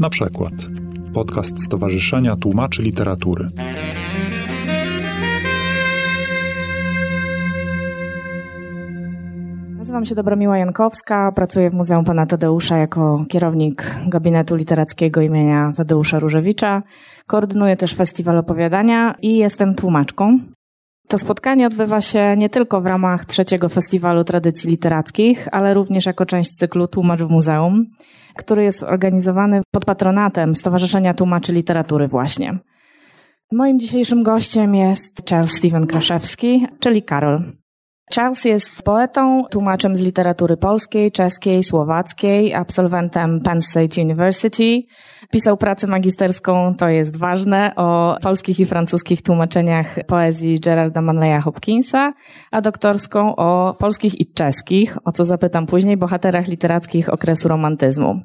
Na przykład podcast Stowarzyszenia Tłumaczy Literatury. Nazywam się Dobromiła Jankowska, pracuję w Muzeum Pana Tadeusza jako kierownik gabinetu literackiego imienia Tadeusza Różewicza. Koordynuję też festiwal opowiadania i jestem tłumaczką. To spotkanie odbywa się nie tylko w ramach trzeciego festiwalu tradycji literackich, ale również jako część cyklu Tłumacz w Muzeum, który jest organizowany pod patronatem Stowarzyszenia Tłumaczy Literatury właśnie. Moim dzisiejszym gościem jest Charles Steven Kraszewski, czyli Karol. Charles jest poetą, tłumaczem z literatury polskiej, czeskiej, słowackiej, absolwentem Penn State University. Pisał pracę magisterską, to jest ważne, o polskich i francuskich tłumaczeniach poezji Gerarda Manleya Hopkinsa, a doktorską o polskich i czeskich, o co zapytam później, bohaterach literackich okresu romantyzmu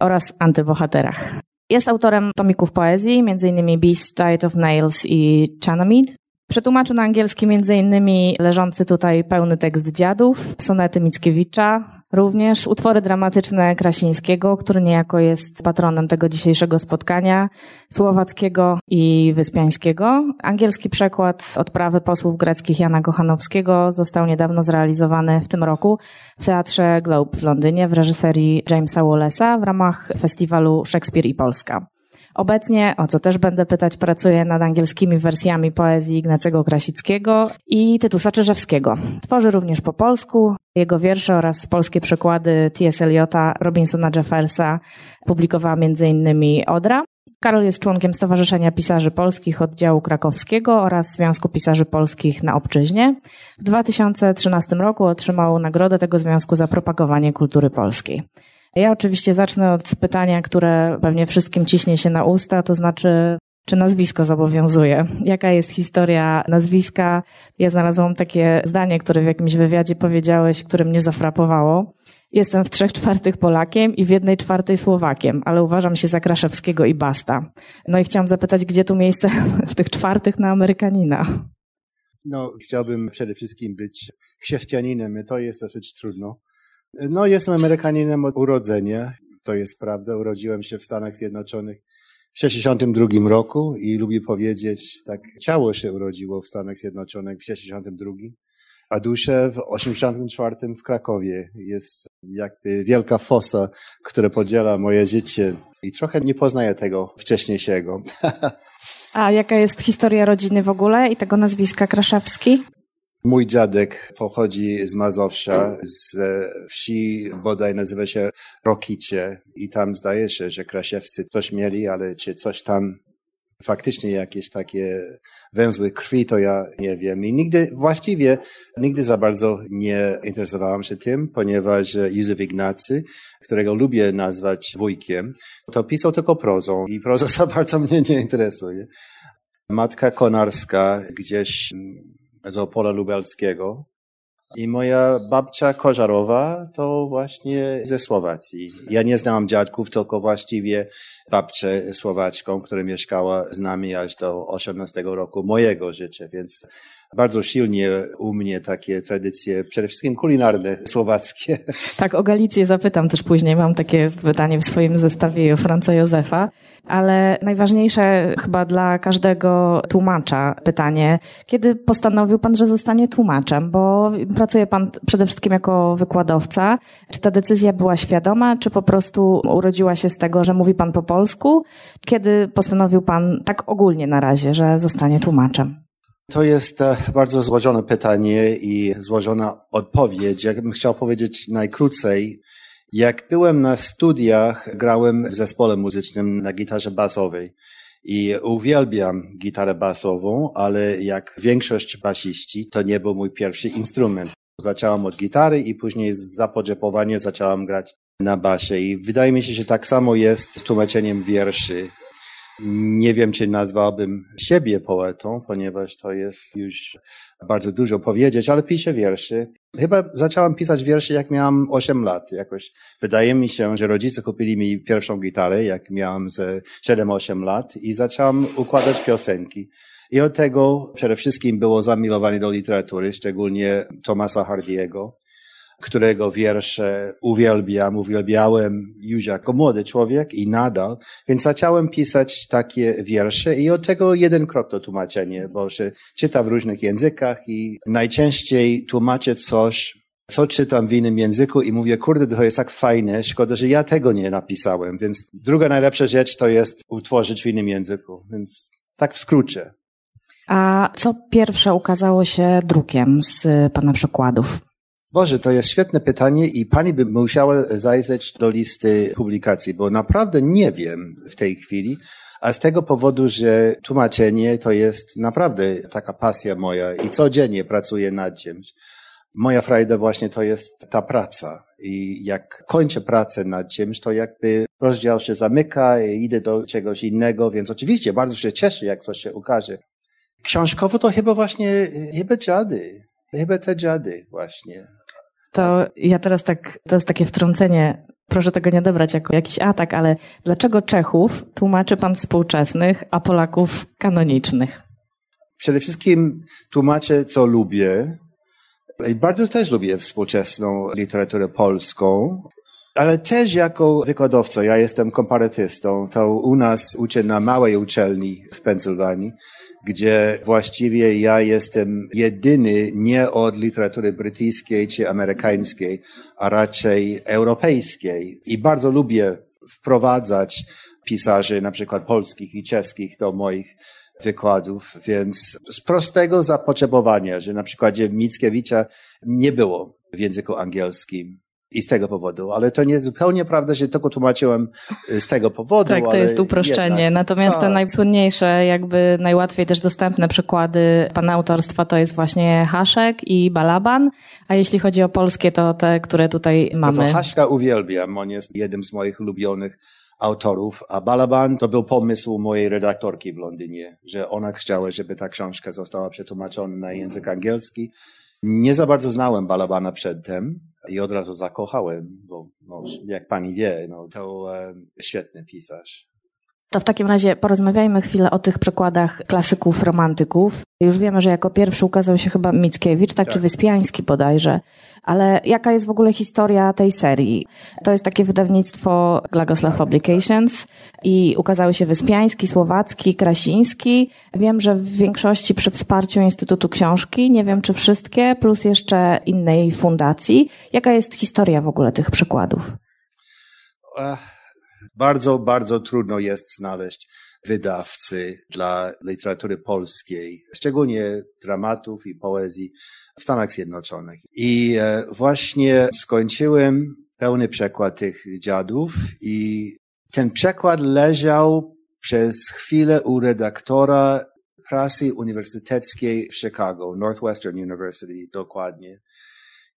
oraz antybohaterach. Jest autorem tomików poezji, m.in. Beast, Diet of Nails i Chanamid. Przetłumaczył na angielski m.in. leżący tutaj pełny tekst dziadów, sonety Mickiewicza, również utwory dramatyczne Krasińskiego, który niejako jest patronem tego dzisiejszego spotkania, słowackiego i wyspiańskiego. Angielski przekład odprawy posłów greckich Jana Kochanowskiego został niedawno zrealizowany w tym roku w Teatrze Globe w Londynie w reżyserii Jamesa Wallace'a w ramach festiwalu Szekspir i Polska. Obecnie, o co też będę pytać, pracuję nad angielskimi wersjami poezji Ignacego Krasickiego i Tytusa Czyżewskiego. Tworzy również po polsku. Jego wiersze oraz polskie przekłady T.S. Eliota, Robinsona Jeffersa publikowała m.in. Odra. Karol jest członkiem Stowarzyszenia Pisarzy Polskich Oddziału Krakowskiego oraz Związku Pisarzy Polskich na Obczyźnie. W 2013 roku otrzymał nagrodę tego związku za propagowanie kultury polskiej. Ja oczywiście zacznę od pytania, które pewnie wszystkim ciśnie się na usta, to znaczy, czy nazwisko zobowiązuje? Jaka jest historia nazwiska? Ja znalazłam takie zdanie, które w jakimś wywiadzie powiedziałeś, które mnie zafrapowało. Jestem w trzech czwartych Polakiem i w jednej czwartej Słowakiem, ale uważam się za Kraszewskiego i basta. No i chciałam zapytać, gdzie tu miejsce w tych czwartych na Amerykanina? No, chciałbym przede wszystkim być chrześcijaninem. To jest dosyć trudno. No, jestem Amerykaninem od urodzenia. To jest prawda. Urodziłem się w Stanach Zjednoczonych w 62 roku i lubię powiedzieć, tak ciało się urodziło w Stanach Zjednoczonych w 62, a duszę w 84 w Krakowie. Jest jakby wielka fosa, która podziela moje życie i trochę nie poznaję tego wcześniejszego. A jaka jest historia rodziny w ogóle i tego nazwiska Kraszewski? Mój dziadek pochodzi z Mazowsza, z wsi bodaj nazywa się Rokicie i tam zdaje się, że Krasiewscy coś mieli, ale czy coś tam faktycznie jakieś takie węzły krwi, to ja nie wiem. I nigdy, właściwie nigdy za bardzo nie interesowałam się tym, ponieważ Józef Ignacy, którego lubię nazwać wujkiem, to pisał tylko prozą i proza za bardzo mnie nie interesuje. Matka Konarska gdzieś z Opola Lubelskiego. I moja babcia Kożarowa to właśnie ze Słowacji. Ja nie znałam dziadków, tylko właściwie babcię Słowaczką, która mieszkała z nami aż do 18 roku mojego życia, więc bardzo silnie u mnie takie tradycje, przede wszystkim kulinarne słowackie. Tak, o Galicję zapytam też później. Mam takie pytanie w swoim zestawie o Franca Józefa, ale najważniejsze chyba dla każdego tłumacza pytanie, kiedy postanowił pan, że zostanie tłumaczem, bo pracuje pan przede wszystkim jako wykładowca. Czy ta decyzja była świadoma, czy po prostu urodziła się z tego, że mówi pan po polsku? Kiedy postanowił pan tak ogólnie na razie, że zostanie tłumaczem? To jest e, bardzo złożone pytanie i złożona odpowiedź. Ja bym chciał powiedzieć najkrócej. Jak byłem na studiach, grałem w zespole muzycznym na gitarze basowej. I uwielbiam gitarę basową, ale jak większość basiści, to nie był mój pierwszy instrument. Zacząłem od gitary i później z zapodzepowania zacząłem grać na basie. I wydaje mi się, że tak samo jest z tłumaczeniem wierszy. Nie wiem, czy nazwałbym siebie poetą, ponieważ to jest już bardzo dużo powiedzieć, ale piszę wierszy. Chyba zacząłem pisać wiersze, jak miałam 8 lat. Jakoś wydaje mi się, że rodzice kupili mi pierwszą gitarę, jak miałam ze 7-8 lat i zacząłem układać piosenki. I od tego przede wszystkim było zamilowanie do literatury, szczególnie Thomasa Hardiego. Którego wiersze uwielbiam, uwielbiałem już jako młody człowiek i nadal, więc zacząłem pisać takie wiersze i od tego jeden krok to tłumaczenie, bo się czyta w różnych językach i najczęściej tłumaczę coś, co czytam w innym języku i mówię, kurde, to jest tak fajne, szkoda, że ja tego nie napisałem, więc druga najlepsza rzecz to jest utworzyć w innym języku, więc tak w skrócie. A co pierwsze ukazało się drukiem z Pana przykładów? Boże, to jest świetne pytanie i pani by musiała zajrzeć do listy publikacji, bo naprawdę nie wiem w tej chwili, a z tego powodu, że tłumaczenie to jest naprawdę taka pasja moja i codziennie pracuję nad czymś. Moja frajda właśnie to jest ta praca. I jak kończę pracę nad czymś, to jakby rozdział się zamyka i idę do czegoś innego, więc oczywiście bardzo się cieszę, jak coś się ukaże. Książkowo to chyba właśnie, chyba dziady. Chyba te dziady właśnie. To ja teraz tak, to jest takie wtrącenie, proszę tego nie odebrać jako jakiś atak, ale dlaczego Czechów tłumaczy pan współczesnych, a Polaków kanonicznych? Przede wszystkim tłumaczę, co lubię. I bardzo też lubię współczesną literaturę polską, ale też jako wykładowca, ja jestem komparatystą, to u nas uczę na małej uczelni w Pensylwanii gdzie właściwie ja jestem jedyny nie od literatury brytyjskiej czy amerykańskiej, a raczej europejskiej. I bardzo lubię wprowadzać pisarzy, na przykład polskich i czeskich, do moich wykładów, więc z prostego zapotrzebowania, że na przykładzie Mickiewicza nie było w języku angielskim i z tego powodu, ale to nie zupełnie prawda, że tylko tłumaczyłem y, z tego powodu. Tak, to jest uproszczenie. Jednak, Natomiast tak. te najsłynniejsze, jakby najłatwiej też dostępne przykłady pana autorstwa to jest właśnie Haszek i Balaban, a jeśli chodzi o polskie, to te, które tutaj mamy. No to Haszka uwielbiam, on jest jednym z moich ulubionych autorów, a Balaban to był pomysł mojej redaktorki w Londynie, że ona chciała, żeby ta książka została przetłumaczona na język angielski. Nie za bardzo znałem Balabana przedtem, i od razu zakochałem, bo no, jak pani wie, no, to e, świetny pisarz. To w takim razie porozmawiajmy chwilę o tych przykładach klasyków, romantyków. Już wiemy, że jako pierwszy ukazał się chyba Mickiewicz, tak, tak. czy Wyspiański bodajże. Ale jaka jest w ogóle historia tej serii? To jest takie wydawnictwo Glagoslav Publications i ukazały się Wyspiański, Słowacki, Krasiński. Wiem, że w większości przy wsparciu Instytutu Książki, nie wiem czy wszystkie, plus jeszcze innej fundacji. Jaka jest historia w ogóle tych przykładów? Bardzo, bardzo trudno jest znaleźć wydawcy dla literatury polskiej, szczególnie dramatów i poezji w Stanach Zjednoczonych. I e, właśnie skończyłem pełny przekład tych dziadów i ten przekład leżał przez chwilę u redaktora prasy uniwersyteckiej w Chicago, Northwestern University dokładnie.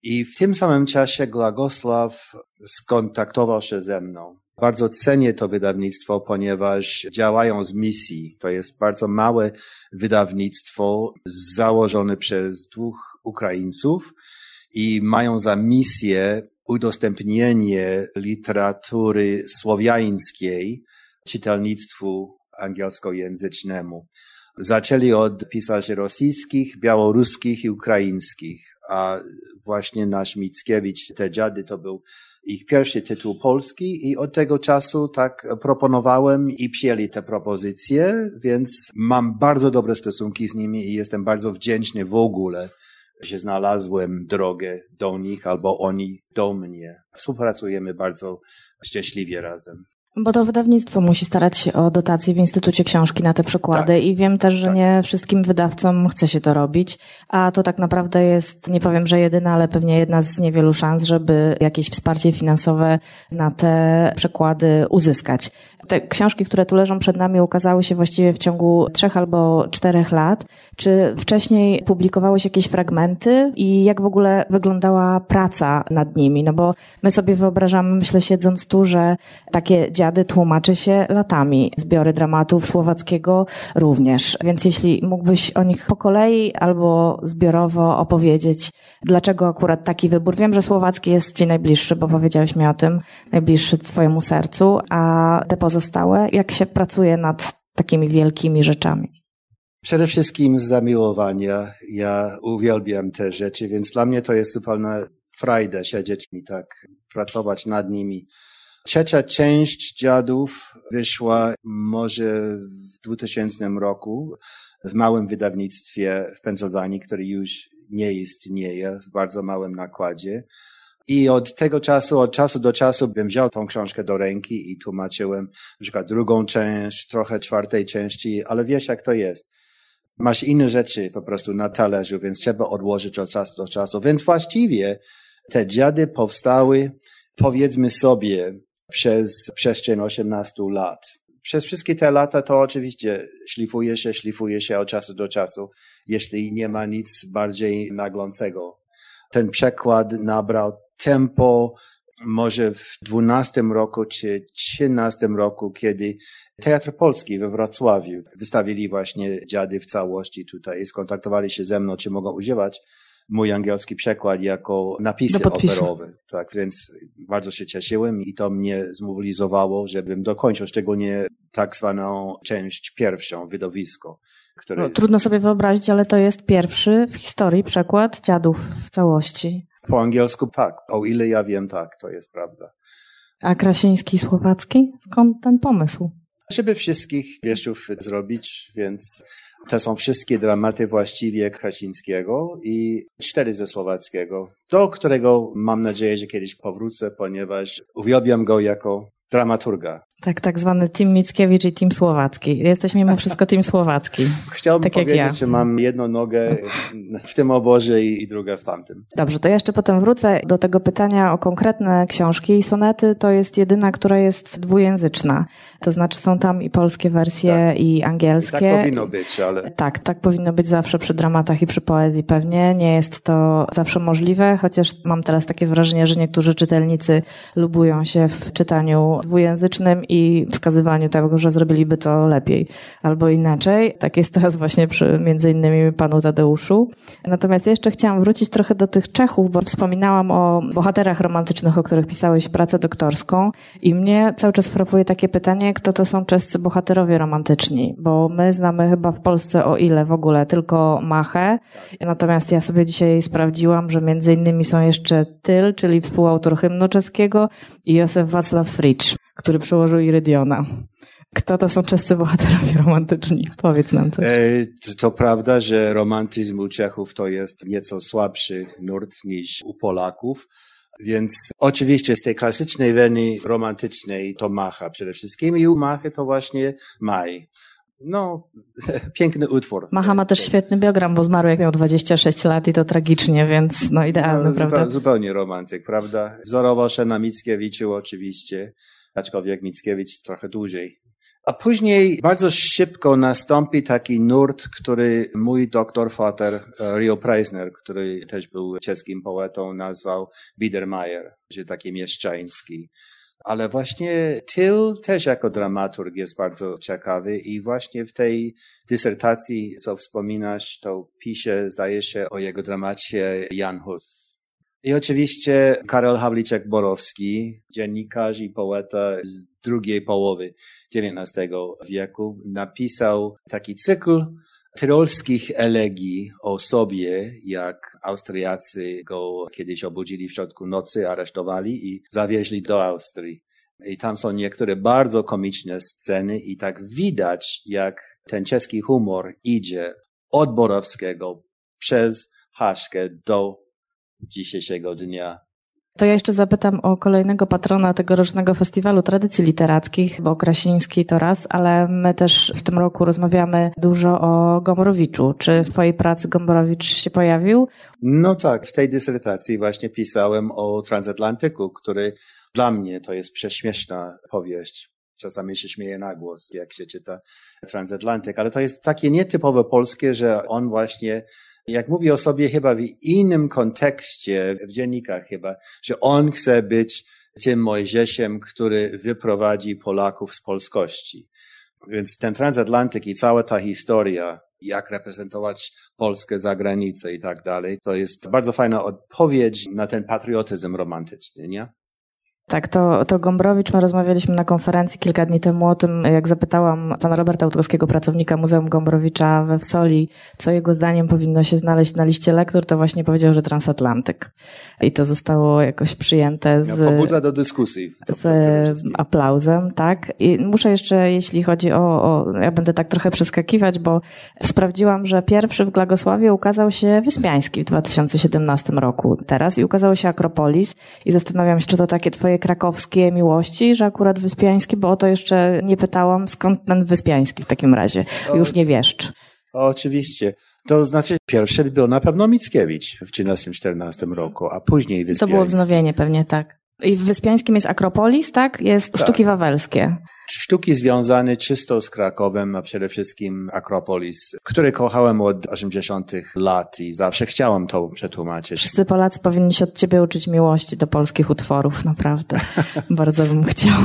I w tym samym czasie Glagosław skontaktował się ze mną. Bardzo cenię to wydawnictwo, ponieważ działają z misji. To jest bardzo małe wydawnictwo założone przez dwóch Ukraińców i mają za misję udostępnienie literatury słowiańskiej czytelnictwu angielskojęzycznemu. Zaczęli od pisarzy rosyjskich, białoruskich i ukraińskich, a właśnie nasz Mickiewicz, te dziady, to był ich pierwszy tytuł polski i od tego czasu tak proponowałem i przyjęli te propozycje, więc mam bardzo dobre stosunki z nimi i jestem bardzo wdzięczny w ogóle, że znalazłem drogę do nich albo oni do mnie. Współpracujemy bardzo szczęśliwie razem. Bo to wydawnictwo musi starać się o dotacje w Instytucie Książki na te przykłady tak. i wiem też, że tak. nie wszystkim wydawcom chce się to robić, a to tak naprawdę jest, nie powiem, że jedyna, ale pewnie jedna z niewielu szans, żeby jakieś wsparcie finansowe na te przykłady uzyskać. Te książki, które tu leżą przed nami, ukazały się właściwie w ciągu trzech albo czterech lat. Czy wcześniej publikowałeś jakieś fragmenty i jak w ogóle wyglądała praca nad nimi? No bo my sobie wyobrażamy, myślę, siedząc tu, że takie dziady tłumaczy się latami. Zbiory dramatów słowackiego również. Więc jeśli mógłbyś o nich po kolei albo zbiorowo opowiedzieć, dlaczego akurat taki wybór? Wiem, że słowacki jest ci najbliższy, bo powiedziałeś mi o tym, najbliższy twojemu sercu, a te pozostałe, jak się pracuje nad takimi wielkimi rzeczami? Przede wszystkim z zamiłowania. Ja uwielbiam te rzeczy, więc dla mnie to jest zupełna frajdę siedzieć i tak pracować nad nimi. Trzecia część dziadów wyszła może w 2000 roku w małym wydawnictwie w Pensylwanii, które już nie istnieje w bardzo małym nakładzie. I od tego czasu, od czasu do czasu bym wziął tą książkę do ręki i tłumaczyłem na przykład drugą część, trochę czwartej części, ale wiesz jak to jest. Masz inne rzeczy po prostu na talerzu, więc trzeba odłożyć od czasu do czasu. Więc właściwie te dziady powstały, powiedzmy sobie, przez przestrzeń 18 lat. Przez wszystkie te lata to oczywiście szlifuje się, szlifuje się od czasu do czasu, jeśli nie ma nic bardziej naglącego. Ten przekład nabrał tempo może w 12 roku czy 13 roku, kiedy Teatr Polski we Wrocławiu wystawili właśnie dziady w całości tutaj i skontaktowali się ze mną, czy mogą używać mój angielski przekład jako napisy operowe. Tak, więc bardzo się cieszyłem i to mnie zmobilizowało, żebym dokończył szczególnie tak zwaną część pierwszą, wydowisko. Które... No, trudno sobie wyobrazić, ale to jest pierwszy w historii przekład dziadów w całości. Po angielsku tak, o ile ja wiem, tak, to jest prawda. A Krasiński Słowacki? Skąd ten pomysł? Żeby wszystkich wieszów zrobić, więc to są wszystkie dramaty właściwie Krasińskiego i cztery ze Słowackiego, do którego mam nadzieję, że kiedyś powrócę, ponieważ uwielbiam go jako dramaturga. Tak, tak zwany Team Mickiewicz i Team Słowacki. Jesteśmy mimo wszystko Team Słowacki. Chciałbym tak powiedzieć, ja. że mam jedną nogę w tym obozie i, i drugą w tamtym. Dobrze, to ja jeszcze potem wrócę do tego pytania o konkretne książki. Sonety to jest jedyna, która jest dwujęzyczna. To znaczy są tam i polskie wersje, tak. i angielskie. I tak powinno być, ale... Tak, tak powinno być zawsze przy dramatach i przy poezji pewnie. Nie jest to zawsze możliwe, chociaż mam teraz takie wrażenie, że niektórzy czytelnicy lubują się w czytaniu dwujęzycznym i wskazywaniu tego, że zrobiliby to lepiej albo inaczej. Tak jest teraz właśnie przy między innymi panu Tadeuszu. Natomiast jeszcze chciałam wrócić trochę do tych Czechów, bo wspominałam o bohaterach romantycznych, o których pisałeś pracę doktorską i mnie cały czas frapuje takie pytanie, kto to są czescy bohaterowie romantyczni, bo my znamy chyba w Polsce o ile w ogóle tylko Machę, natomiast ja sobie dzisiaj sprawdziłam, że między innymi są jeszcze Tyl, czyli współautor hymnu czeskiego i Józef Wacław Fricz który przełożył Irydiona. Kto to są czescy bohaterowie romantyczni? Powiedz nam coś. E, to prawda, że romantyzm u Czechów to jest nieco słabszy nurt niż u Polaków. Więc oczywiście z tej klasycznej weny romantycznej to Macha przede wszystkim i u Machy to właśnie Maj. No, piękny utwór. Macha ma też świetny biogram, bo zmarł jak miał 26 lat i to tragicznie, więc no idealny, no, prawda? Zupełnie romantyk, prawda? Wzorował się na Mickiewiczu oczywiście aczkolwiek Mickiewicz trochę dłużej. A później bardzo szybko nastąpi taki nurt, który mój doktor Vater e, Rio Preisner, który też był czeskim poetą, nazwał Biedermeier, czyli taki mieszczański. Ale właśnie Till też jako dramaturg jest bardzo ciekawy i właśnie w tej dysertacji, co wspominasz, to pisze, zdaje się, o jego dramacie Jan Hus. I oczywiście Karol Hawliczek-Borowski, dziennikarz i poeta z drugiej połowy XIX wieku, napisał taki cykl tyrolskich elegii o sobie, jak Austriacy go kiedyś obudzili w środku nocy, aresztowali i zawieźli do Austrii. I tam są niektóre bardzo komiczne sceny i tak widać, jak ten czeski humor idzie od Borowskiego przez Haszkę do dzisiejszego dnia. To ja jeszcze zapytam o kolejnego patrona tegorocznego festiwalu tradycji literackich, bo Krasiński to raz, ale my też w tym roku rozmawiamy dużo o Gombrowiczu. Czy w Twojej pracy Gombrowicz się pojawił? No tak, w tej dysertacji właśnie pisałem o transatlantyku, który dla mnie to jest prześmieszna powieść. Czasami się śmieje na głos, jak się czyta transatlantyk, ale to jest takie nietypowe polskie, że on właśnie jak mówi o sobie chyba w innym kontekście, w dziennikach chyba, że on chce być tym Mojżeszem, który wyprowadzi Polaków z polskości. Więc ten transatlantyk i cała ta historia, jak reprezentować Polskę za granicę i tak dalej, to jest bardzo fajna odpowiedź na ten patriotyzm romantyczny, nie? Tak, to, to Gombrowicz, my rozmawialiśmy na konferencji kilka dni temu o tym, jak zapytałam pana Roberta Łutowskiego, pracownika Muzeum Gombrowicza we Wsoli, co jego zdaniem powinno się znaleźć na liście lektur, to właśnie powiedział, że transatlantyk. I to zostało jakoś przyjęte z... Pobudza do dyskusji. z aplauzem, tak. I muszę jeszcze, jeśli chodzi o, o, ja będę tak trochę przeskakiwać, bo sprawdziłam, że pierwszy w Glagosławie ukazał się Wyspiański w 2017 roku teraz i ukazało się Akropolis i zastanawiam się, czy to takie twoje krakowskie miłości, że akurat Wyspiański, bo o to jeszcze nie pytałam, skąd ten Wyspiański w takim razie? Już nie wieszcz. Oczywiście. To znaczy, pierwszy był na pewno Mickiewicz w 13-14 roku, a później Wyspiański. To było wznowienie pewnie, tak. I w Wyspiańskim jest Akropolis, tak? Jest tak. sztuki wawelskie. Sztuki związane czysto z Krakowem, a przede wszystkim Akropolis, który kochałem od 80. lat i zawsze chciałam to przetłumaczyć. Wszyscy Polacy powinni się od ciebie uczyć miłości do polskich utworów, naprawdę. Bardzo bym chciał.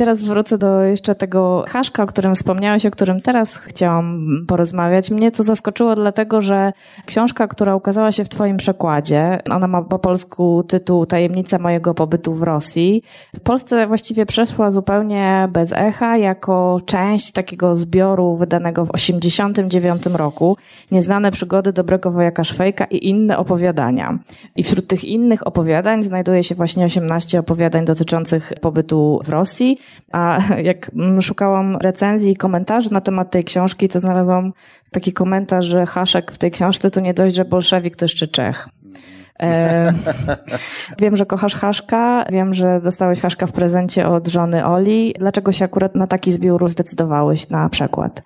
Teraz wrócę do jeszcze tego haszka, o którym wspomniałeś, o którym teraz chciałam porozmawiać. Mnie to zaskoczyło dlatego, że książka, która ukazała się w twoim przekładzie, ona ma po polsku tytuł Tajemnica mojego pobytu w Rosji. W Polsce właściwie przeszła zupełnie bez echa, jako część takiego zbioru wydanego w 89 roku. Nieznane przygody dobrego wojaka Szwejka i inne opowiadania. I wśród tych innych opowiadań znajduje się właśnie 18 opowiadań dotyczących pobytu w Rosji. A jak szukałam recenzji i komentarzy na temat tej książki, to znalazłam taki komentarz, że Haszek w tej książce to nie dość, że bolszewik, to jeszcze Czech. E, wiem, że kochasz Haszka, wiem, że dostałeś Haszka w prezencie od żony Oli. Dlaczego się akurat na taki zbiór zdecydowałeś na przekład?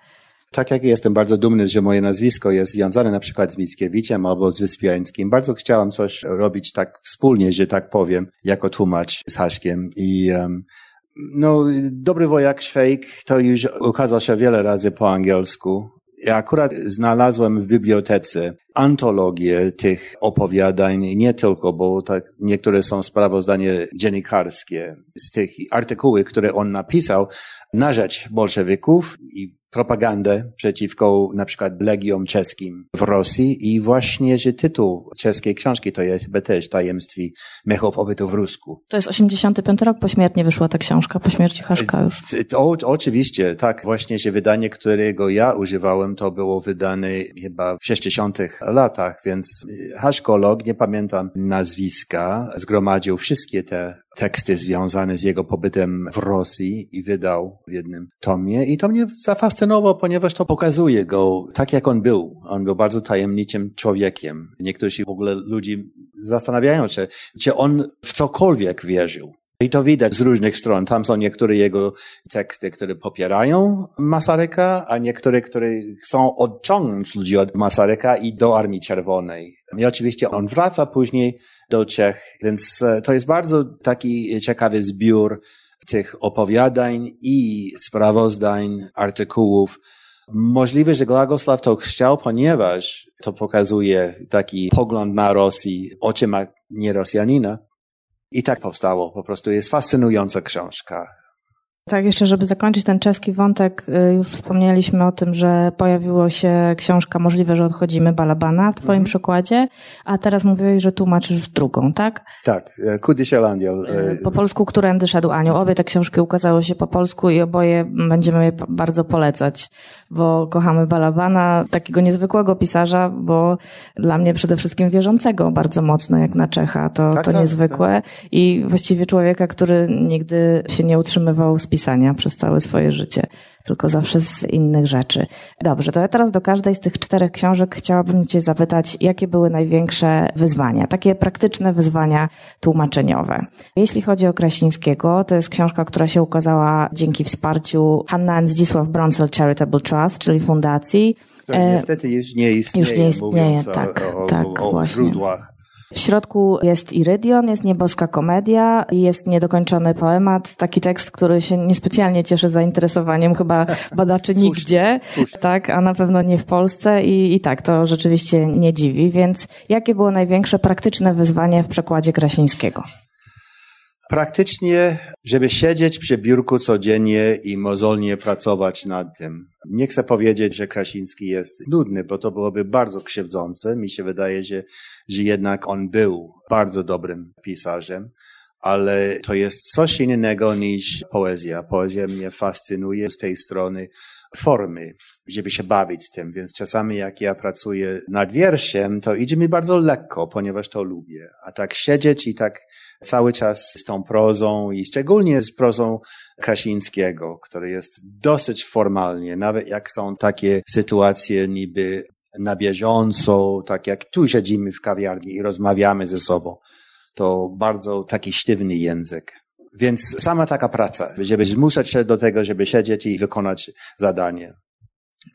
Tak jak jestem bardzo dumny, że moje nazwisko jest związane na przykład z Mickiewiczem albo z Wyspiańskim, bardzo chciałam coś robić tak wspólnie, że tak powiem, jako tłumacz z Haszkiem i um, no, Dobry Wojak Szwejk to już ukazał się wiele razy po angielsku. Ja akurat znalazłem w bibliotece antologię tych opowiadań, nie tylko, bo tak niektóre są sprawozdania dziennikarskie z tych artykuły, które on napisał na rzecz bolszewików i propagandę przeciwko na przykład legiom czeskim w Rosji i właśnie, że tytuł czeskiej książki to jest chyba też Tajemstwi mecho pobytu w Rusku. To jest 85 rok, pośmiertnie wyszła ta książka, po śmierci Haszka już. Oczywiście, tak. Właśnie, że wydanie, którego ja używałem, to było wydane chyba w 60 latach, więc Haszkolog, nie pamiętam nazwiska, zgromadził wszystkie te teksty związane z jego pobytem w Rosji i wydał w jednym tomie. I to mnie zafascynowało, ponieważ to pokazuje go tak, jak on był. On był bardzo tajemniczym człowiekiem. Niektórzy w ogóle ludzi zastanawiają się, czy on w cokolwiek wierzył. I to widać z różnych stron. Tam są niektóre jego teksty, które popierają Masaryka, a niektóre, które chcą odciągnąć ludzi od Masaryka i do Armii Czerwonej. I oczywiście on wraca później do Czech, więc e, to jest bardzo taki ciekawy zbiór tych opowiadań i sprawozdań, artykułów. Możliwe, że Glagosław to chciał, ponieważ to pokazuje taki pogląd na Rosji oczyma nie Rosjanina. I tak powstało. Po prostu jest fascynująca książka. Tak, jeszcze żeby zakończyć ten czeski wątek, y, już wspomnieliśmy o tym, że pojawiła się książka Możliwe, że odchodzimy Balabana w twoim mm. przykładzie, a teraz mówiłeś, że tłumaczysz drugą, tak? Tak, e, Kudy się Anioł. E, po polsku Którędy szedł anioł. Obie te książki ukazały się po polsku i oboje będziemy je bardzo polecać, bo kochamy Balabana, takiego niezwykłego pisarza, bo dla mnie przede wszystkim wierzącego bardzo mocno, jak na Czecha, to, tak, to tak, niezwykłe tak. i właściwie człowieka, który nigdy się nie utrzymywał z pisania przez całe swoje życie, tylko zawsze z innych rzeczy. Dobrze, to ja teraz do każdej z tych czterech książek chciałabym Cię zapytać, jakie były największe wyzwania, takie praktyczne wyzwania tłumaczeniowe. Jeśli chodzi o Krasińskiego, to jest książka, która się ukazała dzięki wsparciu Hanna and Zdzisław Bronsel Charitable Trust, czyli fundacji. Która niestety już nie istnieje, już nie istnieje, tak, o, tak, o, o właśnie. źródłach. W środku jest Irydion, jest nieboska komedia jest niedokończony poemat, taki tekst, który się niespecjalnie cieszy zainteresowaniem chyba badaczy nigdzie, słusznie. tak, a na pewno nie w Polsce i, i tak, to rzeczywiście nie dziwi, więc jakie było największe praktyczne wyzwanie w przekładzie Krasińskiego? Praktycznie, żeby siedzieć przy biurku codziennie i mozolnie pracować nad tym. Nie chcę powiedzieć, że Krasiński jest nudny, bo to byłoby bardzo krzywdzące. Mi się wydaje, że, że jednak on był bardzo dobrym pisarzem, ale to jest coś innego niż poezja. Poezja mnie fascynuje z tej strony formy, żeby się bawić z tym, więc czasami jak ja pracuję nad wierszem, to idzie mi bardzo lekko, ponieważ to lubię. A tak siedzieć i tak cały czas z tą prozą i szczególnie z prozą Krasińskiego, który jest dosyć formalnie, nawet jak są takie sytuacje niby na bieżąco, tak jak tu siedzimy w kawiarni i rozmawiamy ze sobą, to bardzo taki sztywny język. Więc sama taka praca, żeby zmuszać się do tego, żeby siedzieć i wykonać zadanie.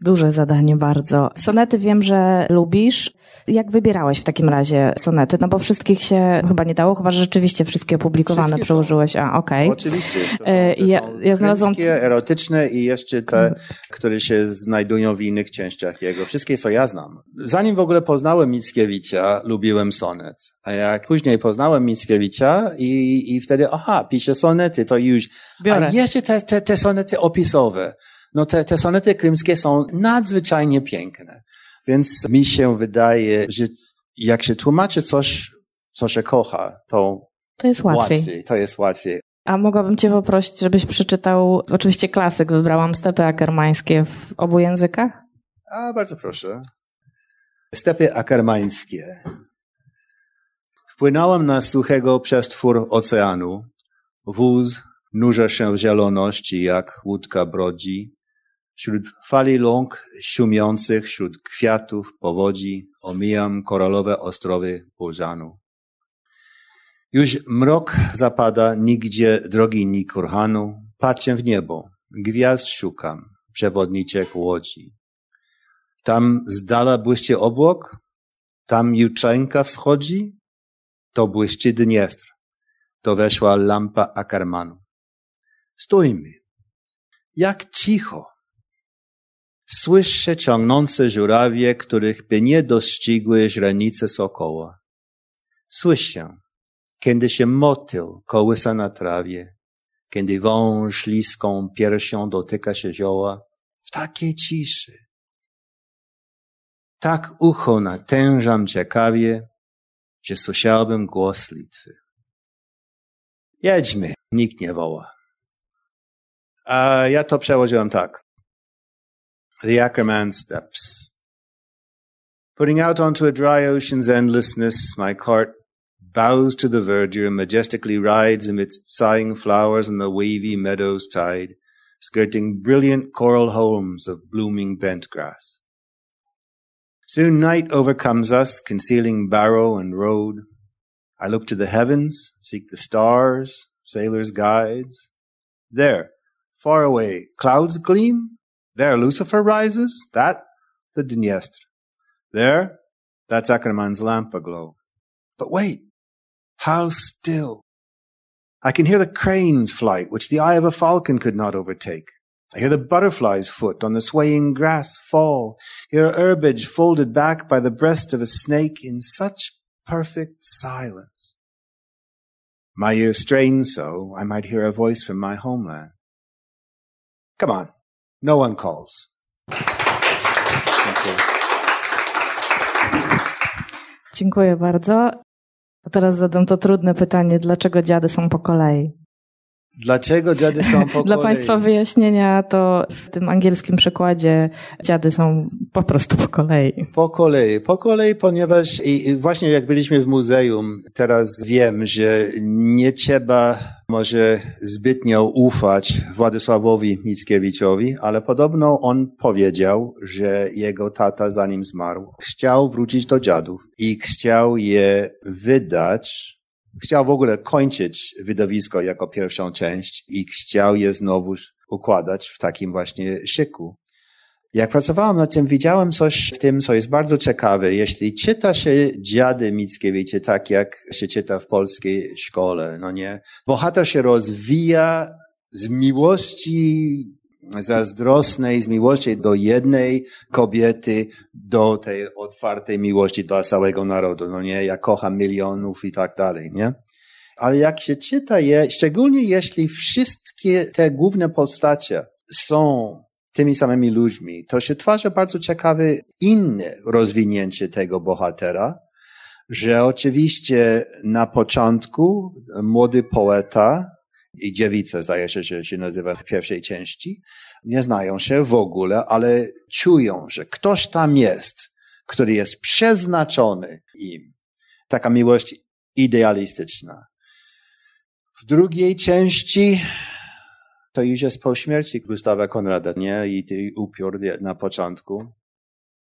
Duże zadanie bardzo. Sonety wiem, że lubisz. Jak wybierałeś w takim razie sonety? No bo wszystkich się chyba nie dało, chyba że rzeczywiście wszystkie opublikowane wszystkie przełożyłeś. A, okej. Okay. Oczywiście. To są, e, to ja, są ja znalazłam... erotyczne i jeszcze te, mhm. które się znajdują w innych częściach jego. Wszystkie, co ja znam. Zanim w ogóle poznałem Mickiewicza, lubiłem sonet. A jak później poznałem Mickiewicza i, i wtedy, aha, pisze sonety, to już... Biorę. A jeszcze te, te, te sonety opisowe no te, te sonety krymskie są nadzwyczajnie piękne. Więc mi się wydaje, że jak się tłumaczy coś, co się kocha, to, to jest łatwiej. łatwiej. To jest łatwiej. A mogłabym Cię poprosić, żebyś przeczytał, oczywiście klasyk, wybrałam stepy akermańskie w obu językach? A, bardzo proszę. Stepy akermańskie. Wpłynąłem na suchego przestwór oceanu. Wóz nurze się w zieloności, jak łódka brodzi. Wśród fali ląk szumiących, wśród kwiatów, powodzi, omijam koralowe ostrowy Burzanu. Już mrok zapada, nigdzie drogi ni kurhanu, patrzę w niebo, gwiazd szukam, przewodniczek łodzi. Tam z dala błyszczy obłok, tam jutrzenka wschodzi, to błyszczy Dniestr, to weszła lampa Akarmanu. Stójmy, jak cicho, Słyszę ciągnące żurawie, których by nie dostigły źrenice sokoła. Słyszę, kiedy się motyl kołysa na trawie, kiedy wąż śliską piersią dotyka się zioła, w takiej ciszy. Tak ucho natężam ciekawie, że słyszałbym głos Litwy. Jedźmy, nikt nie woła. A ja to przełożyłem tak the Ackerman steps. Putting out onto a dry ocean's endlessness, my cart bows to the verdure and majestically rides amidst sighing flowers and the wavy meadow's tide, skirting brilliant coral holms of blooming bent grass. Soon night overcomes us, concealing barrow and road. I look to the heavens, seek the stars, sailors' guides. There, far away, clouds gleam, there, Lucifer rises. That, the Dniestr. There, that's Ackermann's lamp aglow. But wait, how still. I can hear the crane's flight, which the eye of a falcon could not overtake. I hear the butterfly's foot on the swaying grass fall, hear herbage folded back by the breast of a snake in such perfect silence. My ear strains so I might hear a voice from my homeland. Come on, no one calls. Dziękuję. Dziękuję bardzo. A teraz zadam to trudne pytanie, dlaczego dziady są po kolei? Dlaczego dziady są po Dla Państwa wyjaśnienia, to w tym angielskim przykładzie dziady są po prostu po kolei. Po kolei, po kolei, ponieważ i właśnie jak byliśmy w muzeum, teraz wiem, że nie trzeba może zbytnio ufać Władysławowi Mickiewiczowi, ale podobno on powiedział, że jego tata zanim zmarł, chciał wrócić do dziadów i chciał je wydać chciał w ogóle kończyć wydawisko jako pierwszą część i chciał je znowu układać w takim właśnie szyku. Jak pracowałem nad tym, widziałem coś w tym, co jest bardzo ciekawe. Jeśli czyta się dziady Mickiewicza tak, jak się czyta w polskiej szkole, no nie? Bohater się rozwija z miłości zazdrosnej, z miłości do jednej kobiety, do tej otwartej miłości dla całego narodu. No nie, ja kocham milionów i tak dalej, nie? Ale jak się czyta je, szczególnie jeśli wszystkie te główne postacie są tymi samymi ludźmi, to się twarza bardzo ciekawe inne rozwinięcie tego bohatera. że oczywiście na początku młody poeta i dziewica, zdaje się, że się nazywa w pierwszej części, nie znają się w ogóle, ale czują, że ktoś tam jest, który jest przeznaczony im. Taka miłość idealistyczna. W drugiej części to już jest po śmierci Gustawa Konrada, nie? I upiór na początku.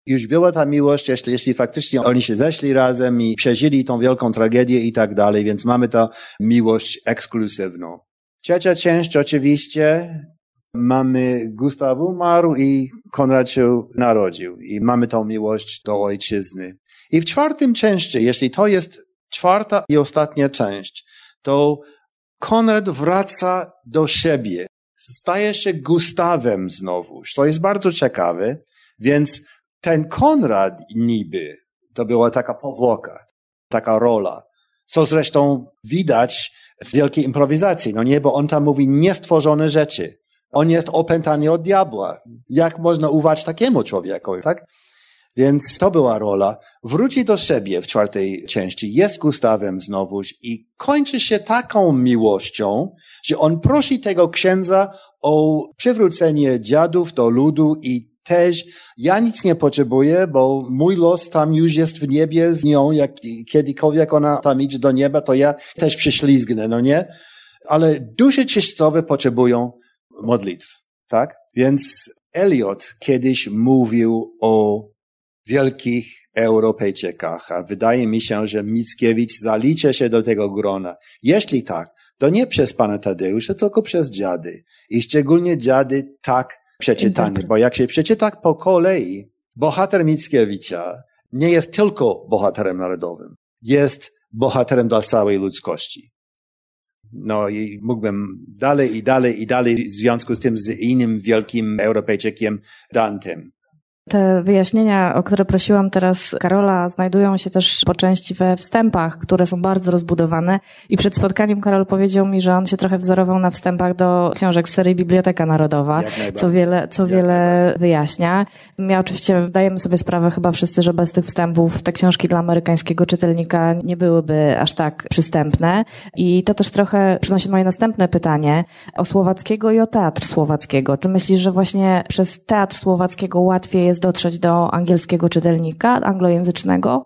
Już była ta miłość, jeśli, jeśli faktycznie oni się zeszli razem i przeżyli tą wielką tragedię i tak dalej, więc mamy tę miłość ekskluzywną. Trzecia część oczywiście mamy Gustaw umarł i Konrad się narodził i mamy tą miłość do ojczyzny. I w czwartym części, jeśli to jest czwarta i ostatnia część, to Konrad wraca do siebie, staje się Gustawem znowu, co jest bardzo ciekawe, więc ten Konrad niby, to była taka powłoka, taka rola, co zresztą widać w wielkiej improwizacji, no nie, bo on tam mówi niestworzone rzeczy. On jest opętany od diabła. Jak można uwać takiemu człowiekowi, tak? Więc to była rola. Wróci do siebie w czwartej części, jest Gustawem znowuż i kończy się taką miłością, że on prosi tego księdza o przywrócenie dziadów do ludu i też ja nic nie potrzebuję, bo mój los tam już jest w niebie z nią, jak kiedykolwiek ona tam idzie do nieba, to ja też prześlizgnę, no nie? Ale dusze czyścowe potrzebują modlitw, tak? Więc Eliot kiedyś mówił o wielkich Europejczykach, a wydaje mi się, że Mickiewicz zalicza się do tego grona. Jeśli tak, to nie przez pana Tadeusza, tylko przez dziady. I szczególnie dziady tak przeczytane, bo jak się przeczyta po kolei, bohater Mickiewicza nie jest tylko bohaterem narodowym, jest bohaterem dla całej ludzkości. No i mógłbym dalej i dalej i dalej w związku z tym z innym wielkim Europejczykiem Dantem. Te wyjaśnienia, o które prosiłam teraz Karola, znajdują się też po części we wstępach, które są bardzo rozbudowane. I przed spotkaniem Karol powiedział mi, że on się trochę wzorował na wstępach do książek z serii Biblioteka Narodowa, co wiele, co wiele wyjaśnia. Ja oczywiście zdajemy sobie sprawę chyba wszyscy, że bez tych wstępów te książki dla amerykańskiego czytelnika nie byłyby aż tak przystępne. I to też trochę przynosi moje następne pytanie o Słowackiego i o teatr słowackiego. Czy myślisz, że właśnie przez teatr słowackiego łatwiej jest jest dotrzeć do angielskiego czytelnika, anglojęzycznego,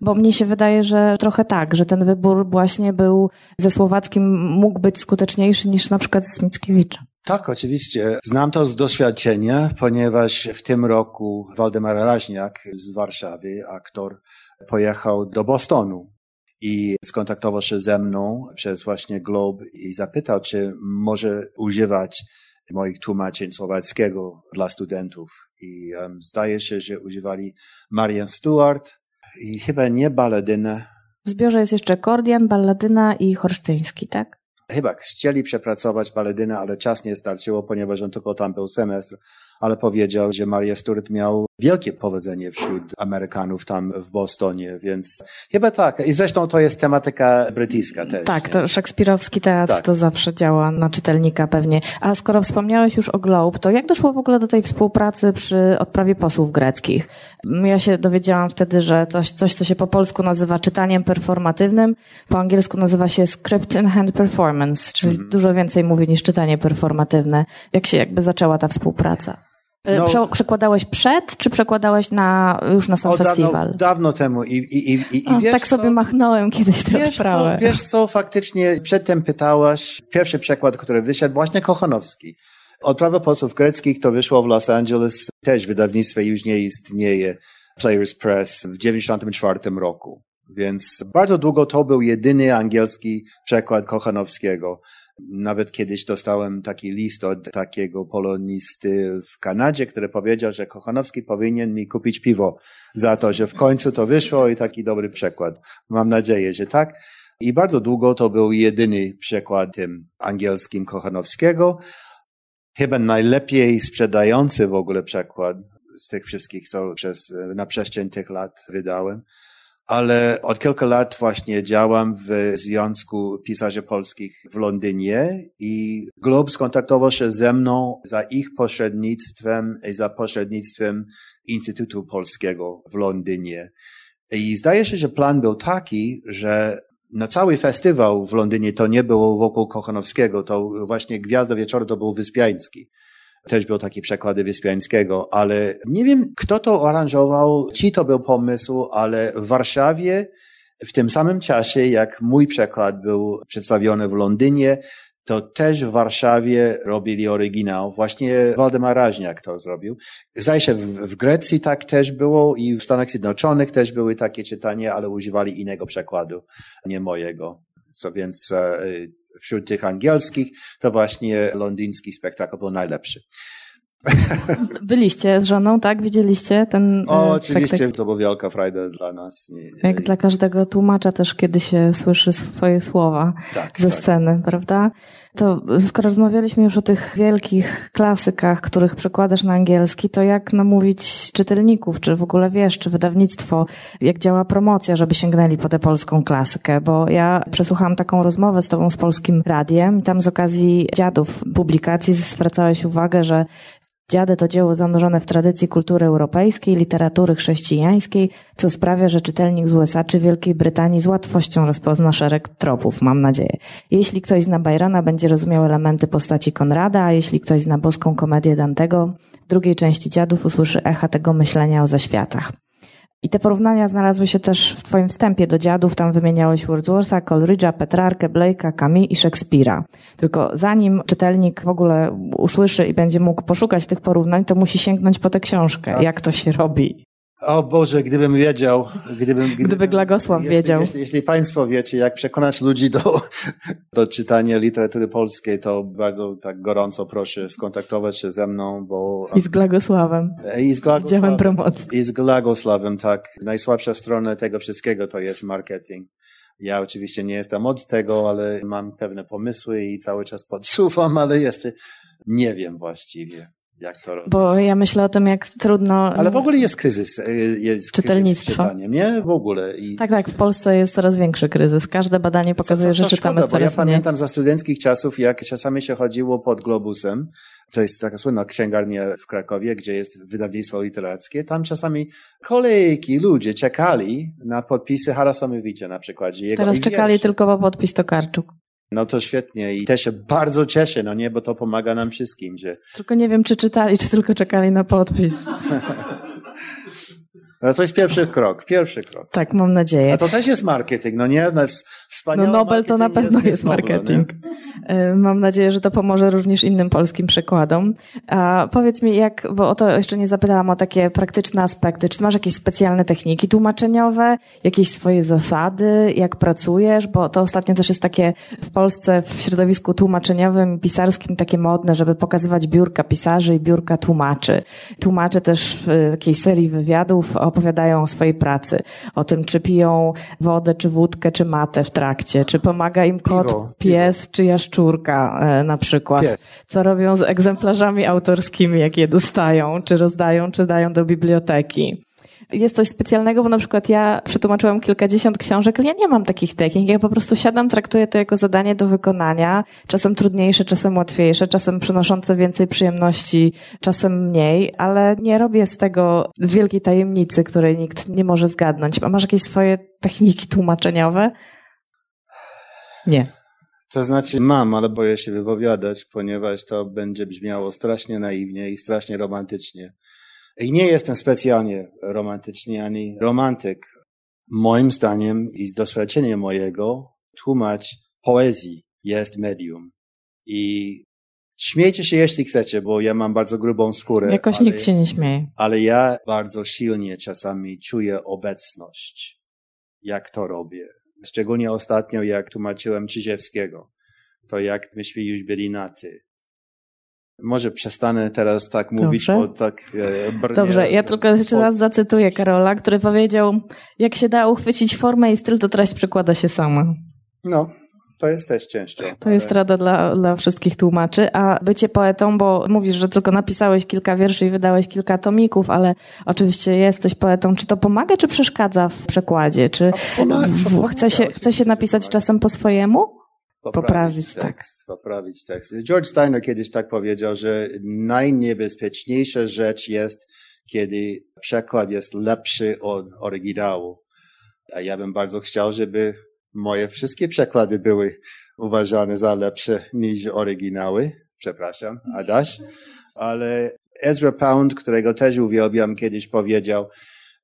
bo mnie się wydaje, że trochę tak, że ten wybór właśnie był ze słowackim mógł być skuteczniejszy niż na przykład z Mickiewicza. Tak, oczywiście. Znam to z doświadczenia, ponieważ w tym roku Waldemar Raźniak z Warszawy, aktor, pojechał do Bostonu i skontaktował się ze mną przez właśnie Globe i zapytał, czy może używać moich tłumaczeń słowackiego dla studentów. I um, zdaje się, że używali Marian Stewart i chyba nie balladynę. W zbiorze jest jeszcze Kordian, balladyna i Horsztyński, tak? Chyba chcieli przepracować balladynę, ale czas nie starczyło, ponieważ on tylko tam był semestr ale powiedział, że Maria Stuart miał wielkie powodzenie wśród Amerykanów tam w Bostonie, więc chyba tak. I zresztą to jest tematyka brytyjska też. Tak, to szekspirowski teatr tak. to zawsze działa na czytelnika pewnie. A skoro wspomniałeś już o Globe, to jak doszło w ogóle do tej współpracy przy odprawie posłów greckich? Ja się dowiedziałam wtedy, że coś, coś co się po polsku nazywa czytaniem performatywnym, po angielsku nazywa się script in hand performance, czyli mhm. dużo więcej mówi niż czytanie performatywne. Jak się jakby zaczęła ta współpraca? E, no, przekładałeś przed, czy przekładałeś na, już na sam festiwal? Dawno, dawno temu. I, i, i, i o, wiesz tak sobie co? machnąłem kiedyś tę wiesz odprawę. Co, wiesz co, faktycznie przedtem pytałaś, pierwszy przekład, który wyszedł, właśnie Kochanowski. Odprawa posłów greckich to wyszło w Los Angeles, też wydawnictwo już nie istnieje, Players Press w 94 roku. Więc bardzo długo to był jedyny angielski przekład Kochanowskiego. Nawet kiedyś dostałem taki list od takiego polonisty w Kanadzie, który powiedział, że Kochanowski powinien mi kupić piwo za to, że w końcu to wyszło i taki dobry przekład. Mam nadzieję, że tak. I bardzo długo to był jedyny przekład tym angielskim Kochanowskiego. Chyba najlepiej sprzedający w ogóle przekład z tych wszystkich, co przez, na przestrzeni tych lat wydałem ale od kilku lat właśnie działam w Związku Pisarzy Polskich w Londynie i Globe skontaktował się ze mną za ich pośrednictwem i za pośrednictwem Instytutu Polskiego w Londynie. I zdaje się, że plan był taki, że na cały festiwal w Londynie to nie było wokół Kochanowskiego, to właśnie Gwiazda Wieczoru to był Wyspiański. Też był taki przekłady Wyspiańskiego, ale nie wiem, kto to aranżował, ci to był pomysł, ale w Warszawie w tym samym czasie, jak mój przekład był przedstawiony w Londynie, to też w Warszawie robili oryginał. Właśnie Waldemar Raźniak to zrobił. Zdaje się, w, w Grecji tak też było i w Stanach Zjednoczonych też były takie czytania, ale używali innego przekładu, nie mojego. Co więc e, wśród tych angielskich to właśnie londyński spektakl był najlepszy. Byliście z żoną, tak? Widzieliście ten O, e, oczywiście, spektakl? to była wielka frajda dla nas. Nie, nie, Jak dla każdego tłumacza też, kiedy się słyszy swoje słowa tak, ze tak. sceny, prawda? To skoro rozmawialiśmy już o tych wielkich klasykach, których przekładasz na angielski, to jak namówić czytelników, czy w ogóle wiesz, czy wydawnictwo, jak działa promocja, żeby sięgnęli po tę polską klasykę? Bo ja przesłuchałam taką rozmowę z tobą z Polskim Radiem i tam z okazji dziadów publikacji zwracałeś uwagę, że Dziady to dzieło zanurzone w tradycji kultury europejskiej, literatury chrześcijańskiej, co sprawia, że czytelnik z USA czy Wielkiej Brytanii z łatwością rozpozna szereg tropów, mam nadzieję. Jeśli ktoś zna Byrona, będzie rozumiał elementy postaci Konrada, a jeśli ktoś zna boską komedię Dantego, w drugiej części Dziadów usłyszy echa tego myślenia o zaświatach. I te porównania znalazły się też w Twoim wstępie do dziadów. Tam wymieniałeś Wordswortha, Coleridge'a, Petrarkę, Blake'a, Camille i Szekspira. Tylko zanim czytelnik w ogóle usłyszy i będzie mógł poszukać tych porównań, to musi sięgnąć po tę książkę. Tak. Jak to się robi? O Boże, gdybym wiedział, gdybym, gdybym gdyby Glagosław jeśli, wiedział. Jeśli, jeśli, Państwo wiecie, jak przekonać ludzi do, do czytania literatury polskiej, to bardzo tak gorąco proszę skontaktować się ze mną, bo... I z Glagosławem. I z Glagosławem. Z działem promocji. I z Glagosławem, tak. Najsłabsza strona tego wszystkiego to jest marketing. Ja oczywiście nie jestem od tego, ale mam pewne pomysły i cały czas podsuwam, ale jeszcze nie wiem właściwie jak to robić. Bo ja myślę o tym, jak trudno... Ale w ogóle jest kryzys, e, jest kryzys czytaniem, nie? W ogóle. I... Tak, tak, w Polsce jest coraz większy kryzys. Każde badanie pokazuje, co, co, co że czytamy szkoda, coraz bo ja mniej. pamiętam za studenckich czasów, jak czasami się chodziło pod Globusem, to jest taka słynna księgarnia w Krakowie, gdzie jest wydawnictwo literackie. Tam czasami kolejki, ludzie czekali na podpisy Harasomowicza na przykład. Teraz czekali tylko po podpis Tokarczuk. No to świetnie i też się bardzo cieszę, no nie, bo to pomaga nam wszystkim. Że... Tylko nie wiem, czy czytali, czy tylko czekali na podpis. No to jest pierwszy krok, pierwszy krok. Tak, mam nadzieję. A to też jest marketing, no nie? No, wspaniały no Nobel to na pewno jest, jest marketing. Nobel, e, mam nadzieję, że to pomoże również innym polskim przykładom. A powiedz mi, jak, bo o to jeszcze nie zapytałam o takie praktyczne aspekty. Czy masz jakieś specjalne techniki tłumaczeniowe, jakieś swoje zasady, jak pracujesz? Bo to ostatnio też jest takie w Polsce w środowisku tłumaczeniowym, pisarskim takie modne, żeby pokazywać biurka pisarzy i biurka tłumaczy. Tłumacze też w takiej serii wywiadów opowiadają o swojej pracy, o tym, czy piją wodę, czy wódkę, czy matę w trakcie, czy pomaga im kot, piwo, pies, piwo. czy jaszczurka e, na przykład. Pies. Co robią z egzemplarzami autorskimi, jak je dostają, czy rozdają, czy dają do biblioteki jest coś specjalnego, bo na przykład ja przetłumaczyłam kilkadziesiąt książek, ale ja nie mam takich technik. Ja po prostu siadam, traktuję to jako zadanie do wykonania, czasem trudniejsze, czasem łatwiejsze, czasem przynoszące więcej przyjemności, czasem mniej, ale nie robię z tego wielkiej tajemnicy, której nikt nie może zgadnąć. A masz jakieś swoje techniki tłumaczeniowe? Nie. To znaczy mam, ale boję się wypowiadać, ponieważ to będzie brzmiało strasznie naiwnie i strasznie romantycznie. I nie jestem specjalnie romantyczny ani romantyk. Moim zdaniem i z doświadczenia mojego, tłumacz poezji jest medium. I śmiejcie się, jeśli chcecie, bo ja mam bardzo grubą skórę. Jakoś ale, nikt się nie śmieje. Ale ja bardzo silnie czasami czuję obecność, jak to robię. Szczególnie ostatnio, jak tłumaczyłem Czyziewskiego. To jak myśmy już byli na ty może przestanę teraz tak mówić, Dobrze. bo tak e, brnie. Dobrze, ja tylko jeszcze raz zacytuję Karola, który powiedział, jak się da uchwycić formę i styl, to treść przekłada się sama. No, to jest też ciężko. To ale... jest rada dla, dla wszystkich tłumaczy. A bycie poetą, bo mówisz, że tylko napisałeś kilka wierszy i wydałeś kilka tomików, ale oczywiście jesteś poetą. Czy to pomaga, czy przeszkadza w przekładzie? Czy pomaga, w, chce, się, chce się napisać czasem po swojemu? poprawić, poprawić tak. tekst, tak. poprawić tekst. George Steiner kiedyś tak powiedział, że najniebezpieczniejsza rzecz jest, kiedy przekład jest lepszy od oryginału. A ja bym bardzo chciał, żeby moje wszystkie przekłady były uważane za lepsze niż oryginały. Przepraszam, Adaś. Ale Ezra Pound, którego też uwielbiam, kiedyś powiedział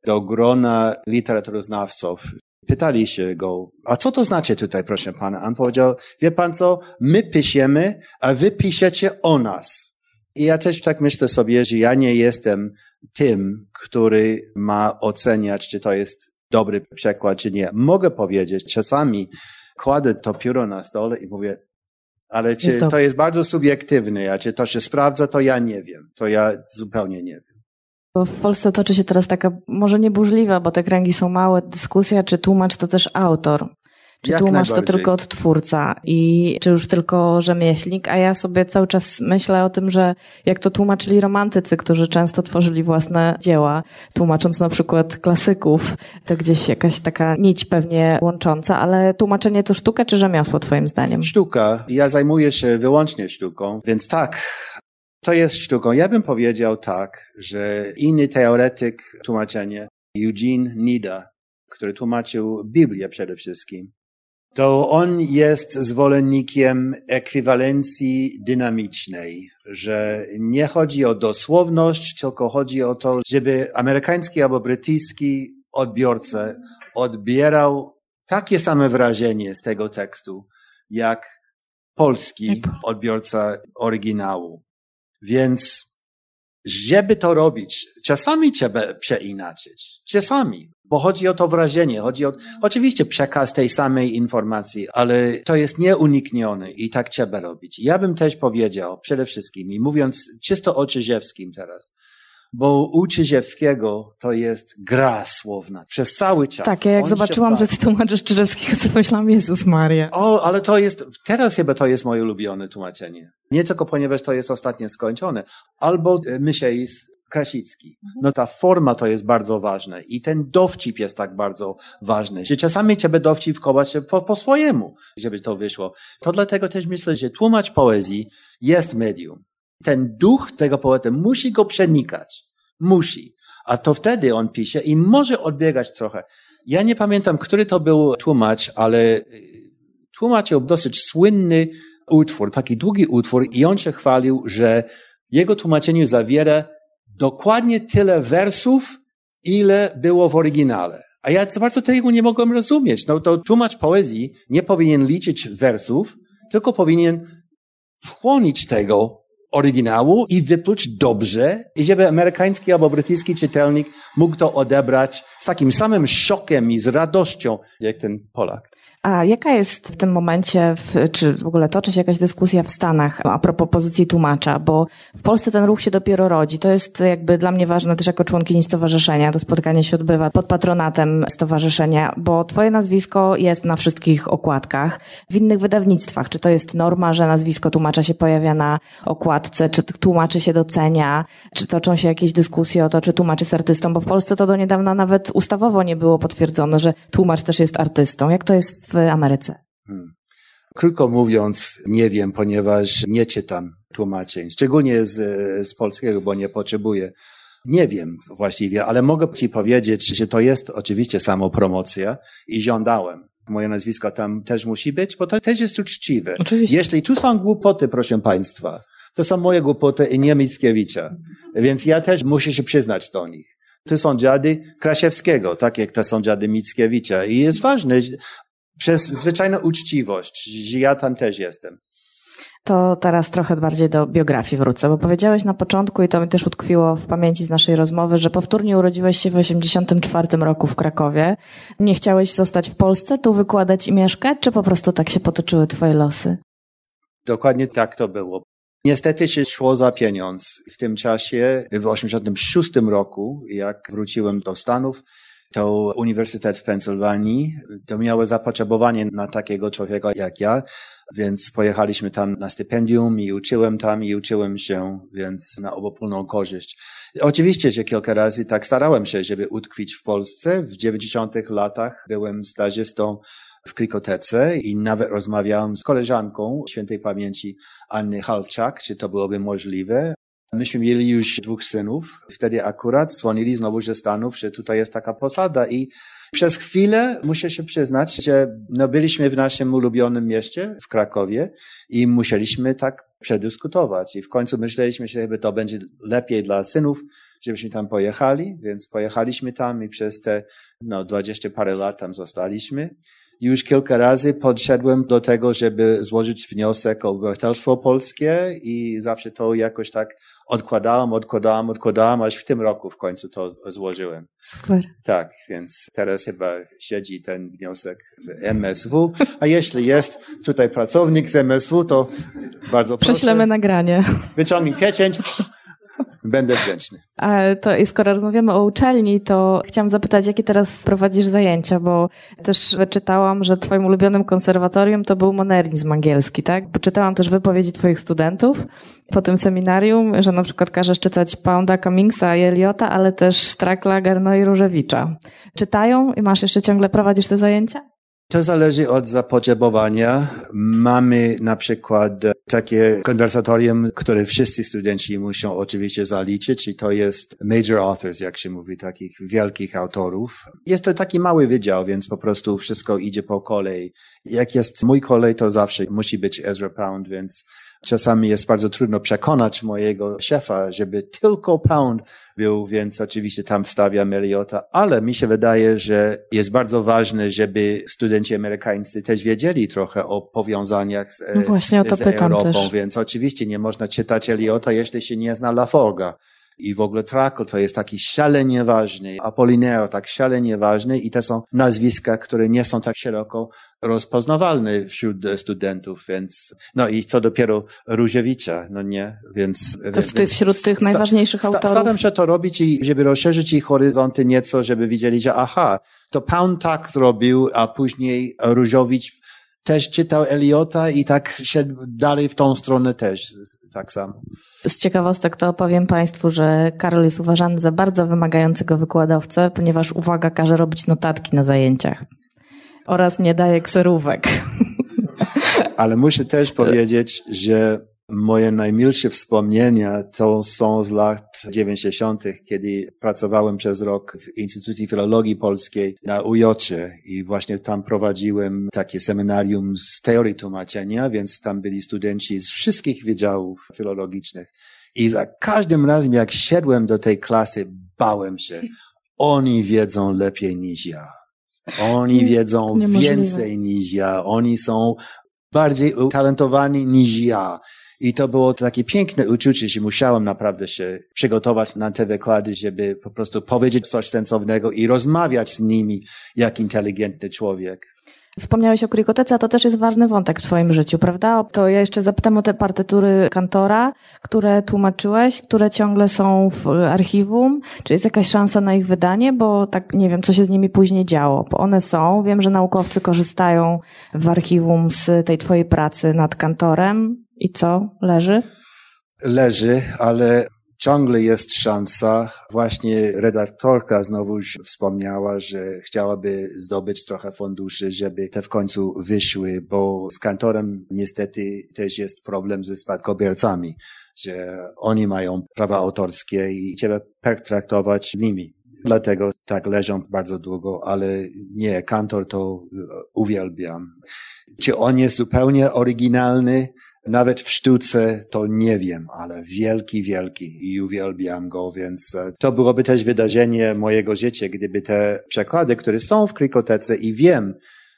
do grona literaturoznawców, pytali się go, a co to znaczy tutaj, proszę pana? On powiedział, wie pan co, my piszemy, a wy piszecie o nas. I ja też tak myślę sobie, że ja nie jestem tym, który ma oceniać, czy to jest dobry przekład, czy nie. Mogę powiedzieć, czasami kładę to pióro na stole i mówię, ale czy jest to... to jest bardzo subiektywne, a czy to się sprawdza, to ja nie wiem. To ja zupełnie nie wiem. Bo w Polsce toczy się teraz taka, może nie burzliwa, bo te kręgi są małe, dyskusja, czy tłumacz to też autor. Czy Jak tłumacz to tylko odtwórca i czy już tylko rzemieślnik, a ja sobie cały czas myślę o tym, że jak to tłumaczyli romantycy, którzy często tworzyli własne dzieła, tłumacząc na przykład klasyków, to gdzieś jakaś taka nić pewnie łącząca, ale tłumaczenie to sztuka czy rzemiosło twoim zdaniem? Sztuka. Ja zajmuję się wyłącznie sztuką, więc tak, to jest sztuką. Ja bym powiedział tak, że inny teoretyk tłumaczenia, Eugene Nida, który tłumaczył Biblię przede wszystkim, to on jest zwolennikiem ekwiwalencji dynamicznej, że nie chodzi o dosłowność, tylko chodzi o to, żeby amerykański albo brytyjski odbiorca odbierał takie same wrażenie z tego tekstu, jak polski odbiorca oryginału. Więc żeby to robić, czasami trzeba przeinaczyć. Czasami. Bo chodzi o to wrażenie, chodzi o, oczywiście przekaz tej samej informacji, ale to jest nieuniknione i tak trzeba robić. Ja bym też powiedział, przede wszystkim, i mówiąc czysto o Czyżewskim teraz, bo u Czyżewskiego to jest gra słowna przez cały czas. Tak, ja jak On zobaczyłam, że ty tłumaczysz Czyżewskiego, to myślałam, Jezus Maria. O, ale to jest, teraz chyba to jest moje ulubione tłumaczenie. Nie tylko ponieważ to jest ostatnio skończone. Albo e, Mysieis Krasicki. Mhm. No ta forma to jest bardzo ważna i ten dowcip jest tak bardzo ważny, że czasami trzeba dowcipkować po, po swojemu, żeby to wyszło. To dlatego też myślę, że tłumacz poezji jest medium. Ten duch tego poety musi go przenikać. Musi. A to wtedy on pisze i może odbiegać trochę. Ja nie pamiętam, który to był tłumacz, ale y, tłumaczył dosyć słynny utwór, taki długi utwór i on się chwalił, że jego tłumaczenie zawiera dokładnie tyle wersów, ile było w oryginale. A ja za bardzo tego nie mogłem rozumieć. No to tłumacz poezji nie powinien liczyć wersów, tylko powinien wchłonić tego oryginału i wypluć dobrze, i żeby amerykański albo brytyjski czytelnik mógł to odebrać z takim samym szokiem i z radością, jak ten Polak. A jaka jest w tym momencie, w, czy w ogóle toczy się jakaś dyskusja w Stanach a propos pozycji tłumacza? Bo w Polsce ten ruch się dopiero rodzi. To jest jakby dla mnie ważne też jako członkini stowarzyszenia. To spotkanie się odbywa pod patronatem stowarzyszenia, bo twoje nazwisko jest na wszystkich okładkach. W innych wydawnictwach, czy to jest norma, że nazwisko tłumacza się pojawia na okładce, czy tłumaczy się docenia, czy toczą się jakieś dyskusje o to, czy tłumaczy jest artystą, bo w Polsce to do niedawna nawet ustawowo nie było potwierdzone, że tłumacz też jest artystą. Jak to jest w Ameryce? Hmm. Krótko mówiąc, nie wiem, ponieważ nie czytam tłumaczeń, szczególnie z, z polskiego, bo nie potrzebuję. Nie wiem właściwie, ale mogę Ci powiedzieć, że to jest oczywiście samopromocja i żądałem. Moje nazwisko tam też musi być, bo to też jest uczciwe. Oczywiście. Jeśli tu są głupoty, proszę Państwa, to są moje głupoty i nie Mickiewicza. Więc ja też muszę się przyznać do nich. To są dziady Krasiewskiego, tak jak to są dziady Mickiewicza. I jest ważne, przez zwyczajną uczciwość, że ja tam też jestem. To teraz trochę bardziej do biografii wrócę, bo powiedziałeś na początku i to mi też utkwiło w pamięci z naszej rozmowy, że powtórnie urodziłeś się w 1984 roku w Krakowie. Nie chciałeś zostać w Polsce, tu wykładać i mieszkać, czy po prostu tak się potoczyły twoje losy? Dokładnie tak to było. Niestety się szło za pieniądz. W tym czasie, w 1986 roku, jak wróciłem do Stanów, to Uniwersytet w Pensylwanii to miało zapotrzebowanie na takiego człowieka jak ja, więc pojechaliśmy tam na stypendium i uczyłem tam i uczyłem się, więc na obopólną korzyść. Oczywiście, że kilka razy tak starałem się, żeby utkwić w Polsce. W 90 latach byłem stażystą w Krikotece i nawet rozmawiałem z koleżanką świętej pamięci Anny Halczak, czy to byłoby możliwe. Myśmy mieli już dwóch synów. Wtedy akurat dzwonili znowu ze Stanów, że tutaj jest taka posada i Przez chwilę muszę się przyznać, że no, byliśmy w naszym ulubionym mieście, w Krakowie i musieliśmy tak przedyskutować. I w końcu myśleliśmy, że chyba to będzie lepiej dla synów, żebyśmy tam pojechali, więc pojechaliśmy tam i przez te no, 20 parę lat tam zostaliśmy. Już kilka razy podszedłem do tego, żeby złożyć wniosek o obywatelstwo polskie i zawsze to jakoś tak odkładałem, odkładałem, odkładałem, aż w tym roku w końcu to złożyłem. Super. Tak, więc teraz chyba siedzi ten wniosek w MSW, a jeśli jest tutaj pracownik z MSW, to bardzo proszę. Prześlemy nagranie. Wyciągnij pieczęć. Będę wdzięczny. To i skoro rozmawiamy o uczelni, to chciałam zapytać, jakie teraz prowadzisz zajęcia, bo też wyczytałam, że twoim ulubionym konserwatorium to był modernizm angielski, tak? Poczytałam też wypowiedzi twoich studentów po tym seminarium, że na przykład każesz czytać Pounda Cummingsa i Eliota, ale też Trakla, Garno i Różewicza. Czytają i masz jeszcze ciągle prowadzisz te zajęcia? To zależy od zapotrzebowania. Mamy na przykład takie konwersatorium, które wszyscy studenci muszą oczywiście zaliczyć i to jest major authors, jak się mówi, takich wielkich autorów. Jest to taki mały wydział, więc po prostu wszystko idzie po kolei. Jak jest mój kolej, to zawsze musi być Ezra Pound, więc Czasami jest bardzo trudno przekonać mojego szefa, żeby tylko pound był, więc oczywiście tam wstawiam Eliota, ale mi się wydaje, że jest bardzo ważne, żeby studenci amerykańscy też wiedzieli trochę o powiązaniach z, no właśnie, o to z pytam Europą, też. więc oczywiście nie można czytać Eliota, jeśli się nie zna Laforga. I w ogóle Trakl to jest taki szalenie ważny, Apolinero tak szalenie ważny i to są nazwiska, które nie są tak szeroko rozpoznawalne wśród studentów, więc no i co dopiero Różewicza, no nie, więc... To w tych, wśród tych najważniejszych sta, autorów. Staram się to robić i żeby rozszerzyć ich horyzonty nieco, żeby widzieli, że aha, to Pound tak zrobił, a później Różowicz też czytał Eliota i tak szedł dalej w tą stronę też, tak samo. Z ciekawostek to opowiem Państwu, że Karol jest uważany za bardzo wymagającego wykładowcę, ponieważ uwaga każe robić notatki na zajęciach oraz nie daje kserówek. Ale muszę też powiedzieć, że moje najmilsze wspomnienia to są z lat 90., kiedy pracowałem przez rok w Instytucie Filologii Polskiej na UJOcie i właśnie tam prowadziłem takie seminarium z teorii tłumaczenia, więc tam byli studenci z wszystkich wydziałów filologicznych. I za każdym razem, jak szedłem do tej klasy, bałem się. Oni wiedzą lepiej niż ja. Oni wiedzą Niemożliwe. więcej niż ja. Oni są bardziej utalentowani niż ja. I to było takie piękne uczucie, że musiałem naprawdę się przygotować na te wykłady, żeby po prostu powiedzieć coś sensownego i rozmawiać z nimi jak inteligentny człowiek. Wspomniałeś o krikotece, a to też jest ważny wątek w Twoim życiu, prawda? To ja jeszcze zapytam o te partytury kantora, które tłumaczyłeś, które ciągle są w archiwum. Czy jest jakaś szansa na ich wydanie? Bo tak nie wiem, co się z nimi później działo. Bo one są, wiem, że naukowcy korzystają w archiwum z tej Twojej pracy nad kantorem. I co? Leży? Leży, ale ciągle jest szansa. Właśnie redaktorka znowu wspomniała, że chciałaby zdobyć trochę funduszy, żeby te w końcu wyszły, bo z kantorem niestety też jest problem ze spadkobiercami, że oni mają prawa autorskie i trzeba pertraktować nimi. Dlatego tak leżą bardzo długo, ale nie, kantor to uwielbiam. Czy on jest zupełnie oryginalny? Nawet w sztuce to nie wiem, ale wielki, wielki i uwielbiam go, więc to byłoby też wydarzenie mojego życia, gdyby te przekłady, które są w Krikotece i wiem,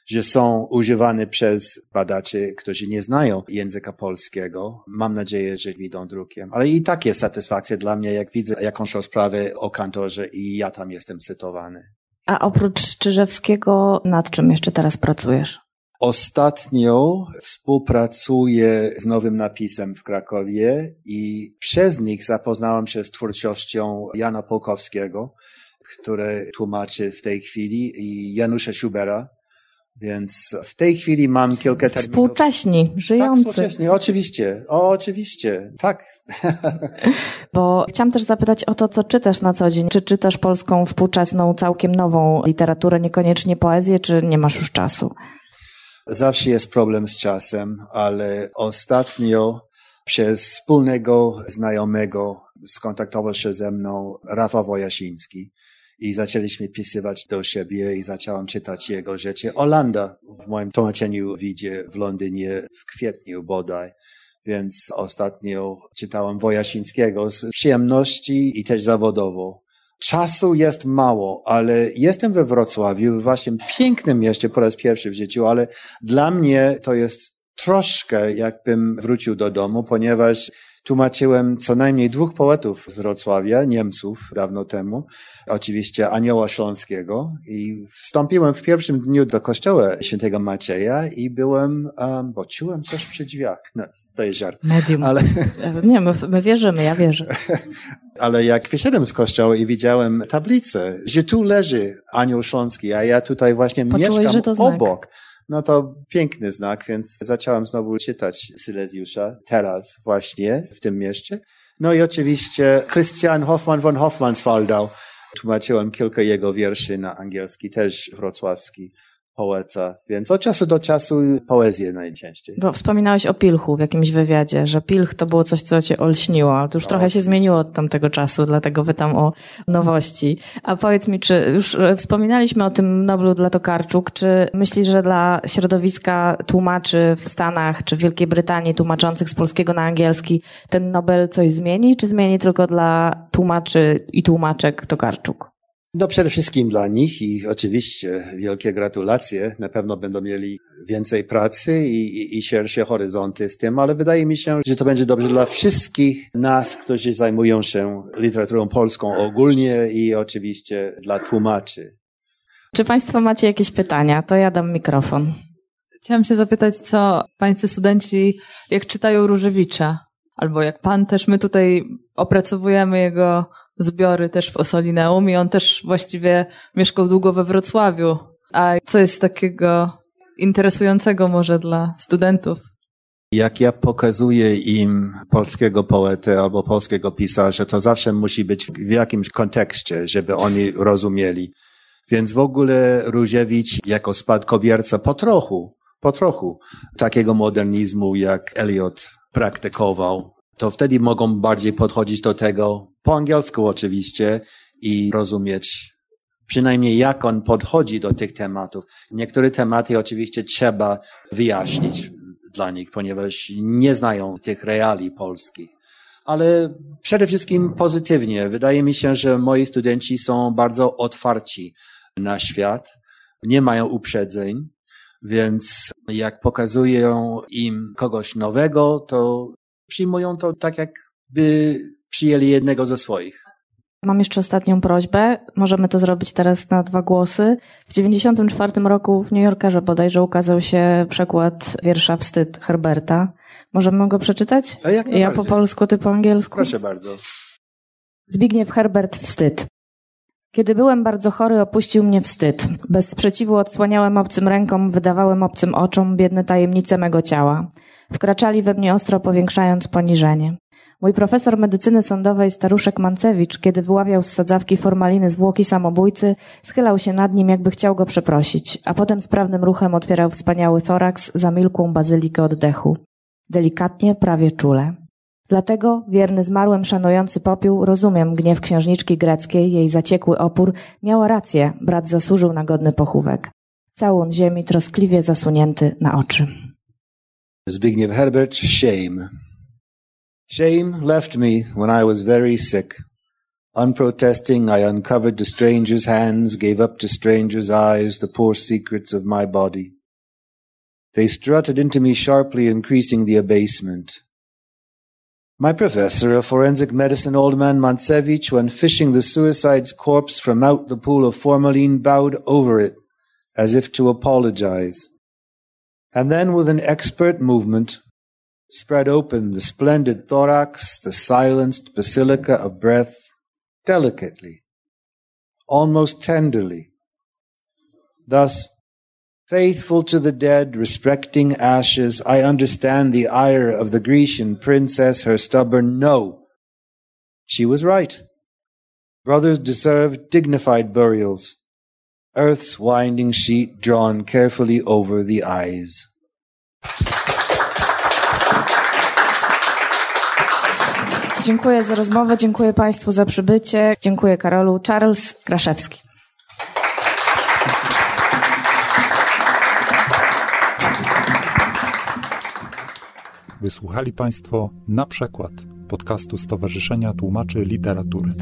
że są używane przez badaczy, którzy nie znają języka polskiego. Mam nadzieję, że widzą drukiem. Ale i tak jest satysfakcja dla mnie, jak widzę jakąś rozprawę o kantorze i ja tam jestem cytowany. A oprócz Czyżewskiego, nad czym jeszcze teraz pracujesz? Ostatnio współpracuję z nowym napisem w Krakowie i przez nich zapoznałam się z twórczością Jana Polkowskiego, który tłumaczy w tej chwili i Janusza Schubera. Więc w tej chwili mam kilka terminów. Współcześni, żyjący. Tak, współcześni, oczywiście, o, oczywiście, tak. Bo chciałam też zapytać o to, co czytasz na co dzień. Czy czytasz polską współczesną, całkiem nową literaturę, niekoniecznie poezję, czy nie masz już czasu? Zawsze jest problem z czasem, ale ostatnio przez wspólnego znajomego skontaktował się ze mną Rafał Wojasiński i zaczęliśmy pisywać do siebie i zacząłem czytać jego rzeczy. Olanda w moim tłumaczeniu widzie w Londynie w kwietniu bodaj. Więc ostatnio czytałem Wojasińskiego z przyjemności i też zawodowo. Czasu jest mało, ale jestem we Wrocławiu, w waszym pięknym mieście po raz pierwszy w życiu, ale dla mnie to jest troszkę jakbym wrócił do domu, ponieważ tłumaczyłem co najmniej dwóch poetów z Wrocławia, Niemców dawno temu, oczywiście Anioła Śląskiego i wstąpiłem w pierwszym dniu do kościoła świętego Macieja i byłem, um, bo czułem coś przy drzwiach. No, to jest żart. Medium. Ale... Nie, my, my wierzymy, ja wierzę. Ale jak wyszedłem z kościoła i widziałem tablicę, że tu leży Anioł Śląski, a ja tutaj właśnie Poczułeś, mieszkam obok. No to piękny znak, więc zacząłem znowu czytać Silesiusza, teraz właśnie w tym mieście. No i oczywiście Christian Hoffmann von Hoffmannswaldau. Tłumaczyłem kilka jego wierszy na angielski, też wrocławski więc od czasu do czasu poezję najczęściej. Bo wspominałeś o Pilchu w jakimś wywiadzie, że Pilch to było coś, co cię olśniło, ale to już no, trochę się zmieniło od tamtego czasu, dlatego pytam o nowości. A powiedz mi, czy już e, wspominaliśmy o tym Noblu dla Tokarczuk, czy myślisz, że dla środowiska tłumaczy w Stanach czy w Wielkiej Brytanii tłumaczących z polskiego na angielski ten Nobel coś zmieni, czy zmieni tylko dla tłumaczy i tłumaczek Tokarczuk? No przede wszystkim dla nich i oczywiście wielkie gratulacje. Na pewno będą mieli więcej pracy i, i, i szersze horyzonty z tym, ale wydaje mi się, że to będzie dobrze dla wszystkich nas, którzy zajmują się literaturą polską ogólnie i oczywiście dla tłumaczy. Czy Państwo macie jakieś pytania? To ja dam mikrofon. Chciałam się zapytać, co Pańscy studenci, jak czytają Różewicza? Albo jak Pan też, my tutaj opracowujemy jego zbiory też w Osolineum i on też właściwie mieszkał długo we Wrocławiu. A co jest takiego interesującego może dla studentów? Jak ja pokazuję im polskiego poetę albo polskiego pisarza, to zawsze musi być w jakimś kontekście, żeby oni rozumieli. Więc w ogóle Różewicz jako spadkobierca po trochu, po trochu takiego modernizmu, jak Eliot praktykował, to wtedy mogą bardziej podchodzić do tego po angielsku oczywiście i rozumieć przynajmniej jak on podchodzi do tych tematów. Niektóre tematy oczywiście trzeba wyjaśnić dla nich, ponieważ nie znają tych reali polskich. Ale przede wszystkim pozytywnie. Wydaje mi się, że moi studenci są bardzo otwarci na świat, nie mają uprzedzeń, więc jak pokazuję im kogoś nowego, to przyjmują to tak, jakby przyjęli jednego ze swoich. Mam jeszcze ostatnią prośbę. Możemy to zrobić teraz na dwa głosy. W 1994 roku w New Yorkerze bodajże ukazał się przekład wiersza Wstyd Herberta. Możemy go przeczytać? A jak ja po polsku, ty po angielsku? Proszę bardzo. Zbigniew Herbert Wstyd. Kiedy byłem bardzo chory, opuścił mnie wstyd. Bez sprzeciwu odsłaniałem obcym rękom, wydawałem obcym oczom biedne tajemnice mego ciała. Wkraczali we mnie ostro, powiększając poniżenie. Mój profesor medycyny sądowej, staruszek Mancewicz, kiedy wyławiał z sadzawki formaliny zwłoki samobójcy, schylał się nad nim, jakby chciał go przeprosić, a potem sprawnym ruchem otwierał wspaniały thoraks, zamilkłą bazylikę oddechu. Delikatnie, prawie czule. Dlatego, wierny zmarłym szanujący popiół, rozumiem gniew księżniczki greckiej, jej zaciekły opór, miała rację, brat zasłużył na godny pochówek. Całun ziemi troskliwie zasunięty na oczy. Zbigniew Herbert, Shame. Shame left me when I was very sick. Unprotesting, I uncovered the stranger's hands, gave up to stranger's eyes the poor secrets of my body. They strutted into me sharply, increasing the abasement. My professor of forensic medicine, old man Mantsevich, when fishing the suicide's corpse from out the pool of formalin, bowed over it as if to apologize. And then, with an expert movement, spread open the splendid thorax, the silenced basilica of breath, delicately, almost tenderly. Thus, faithful to the dead, respecting ashes, I understand the ire of the Grecian princess, her stubborn no. She was right. Brothers deserve dignified burials, earth's winding sheet drawn carefully over the eyes. Dziękuję za rozmowę, dziękuję Państwu za przybycie. Dziękuję Karolu. Charles Kraszewski. Wysłuchali Państwo na przykład podcastu Stowarzyszenia Tłumaczy Literatury.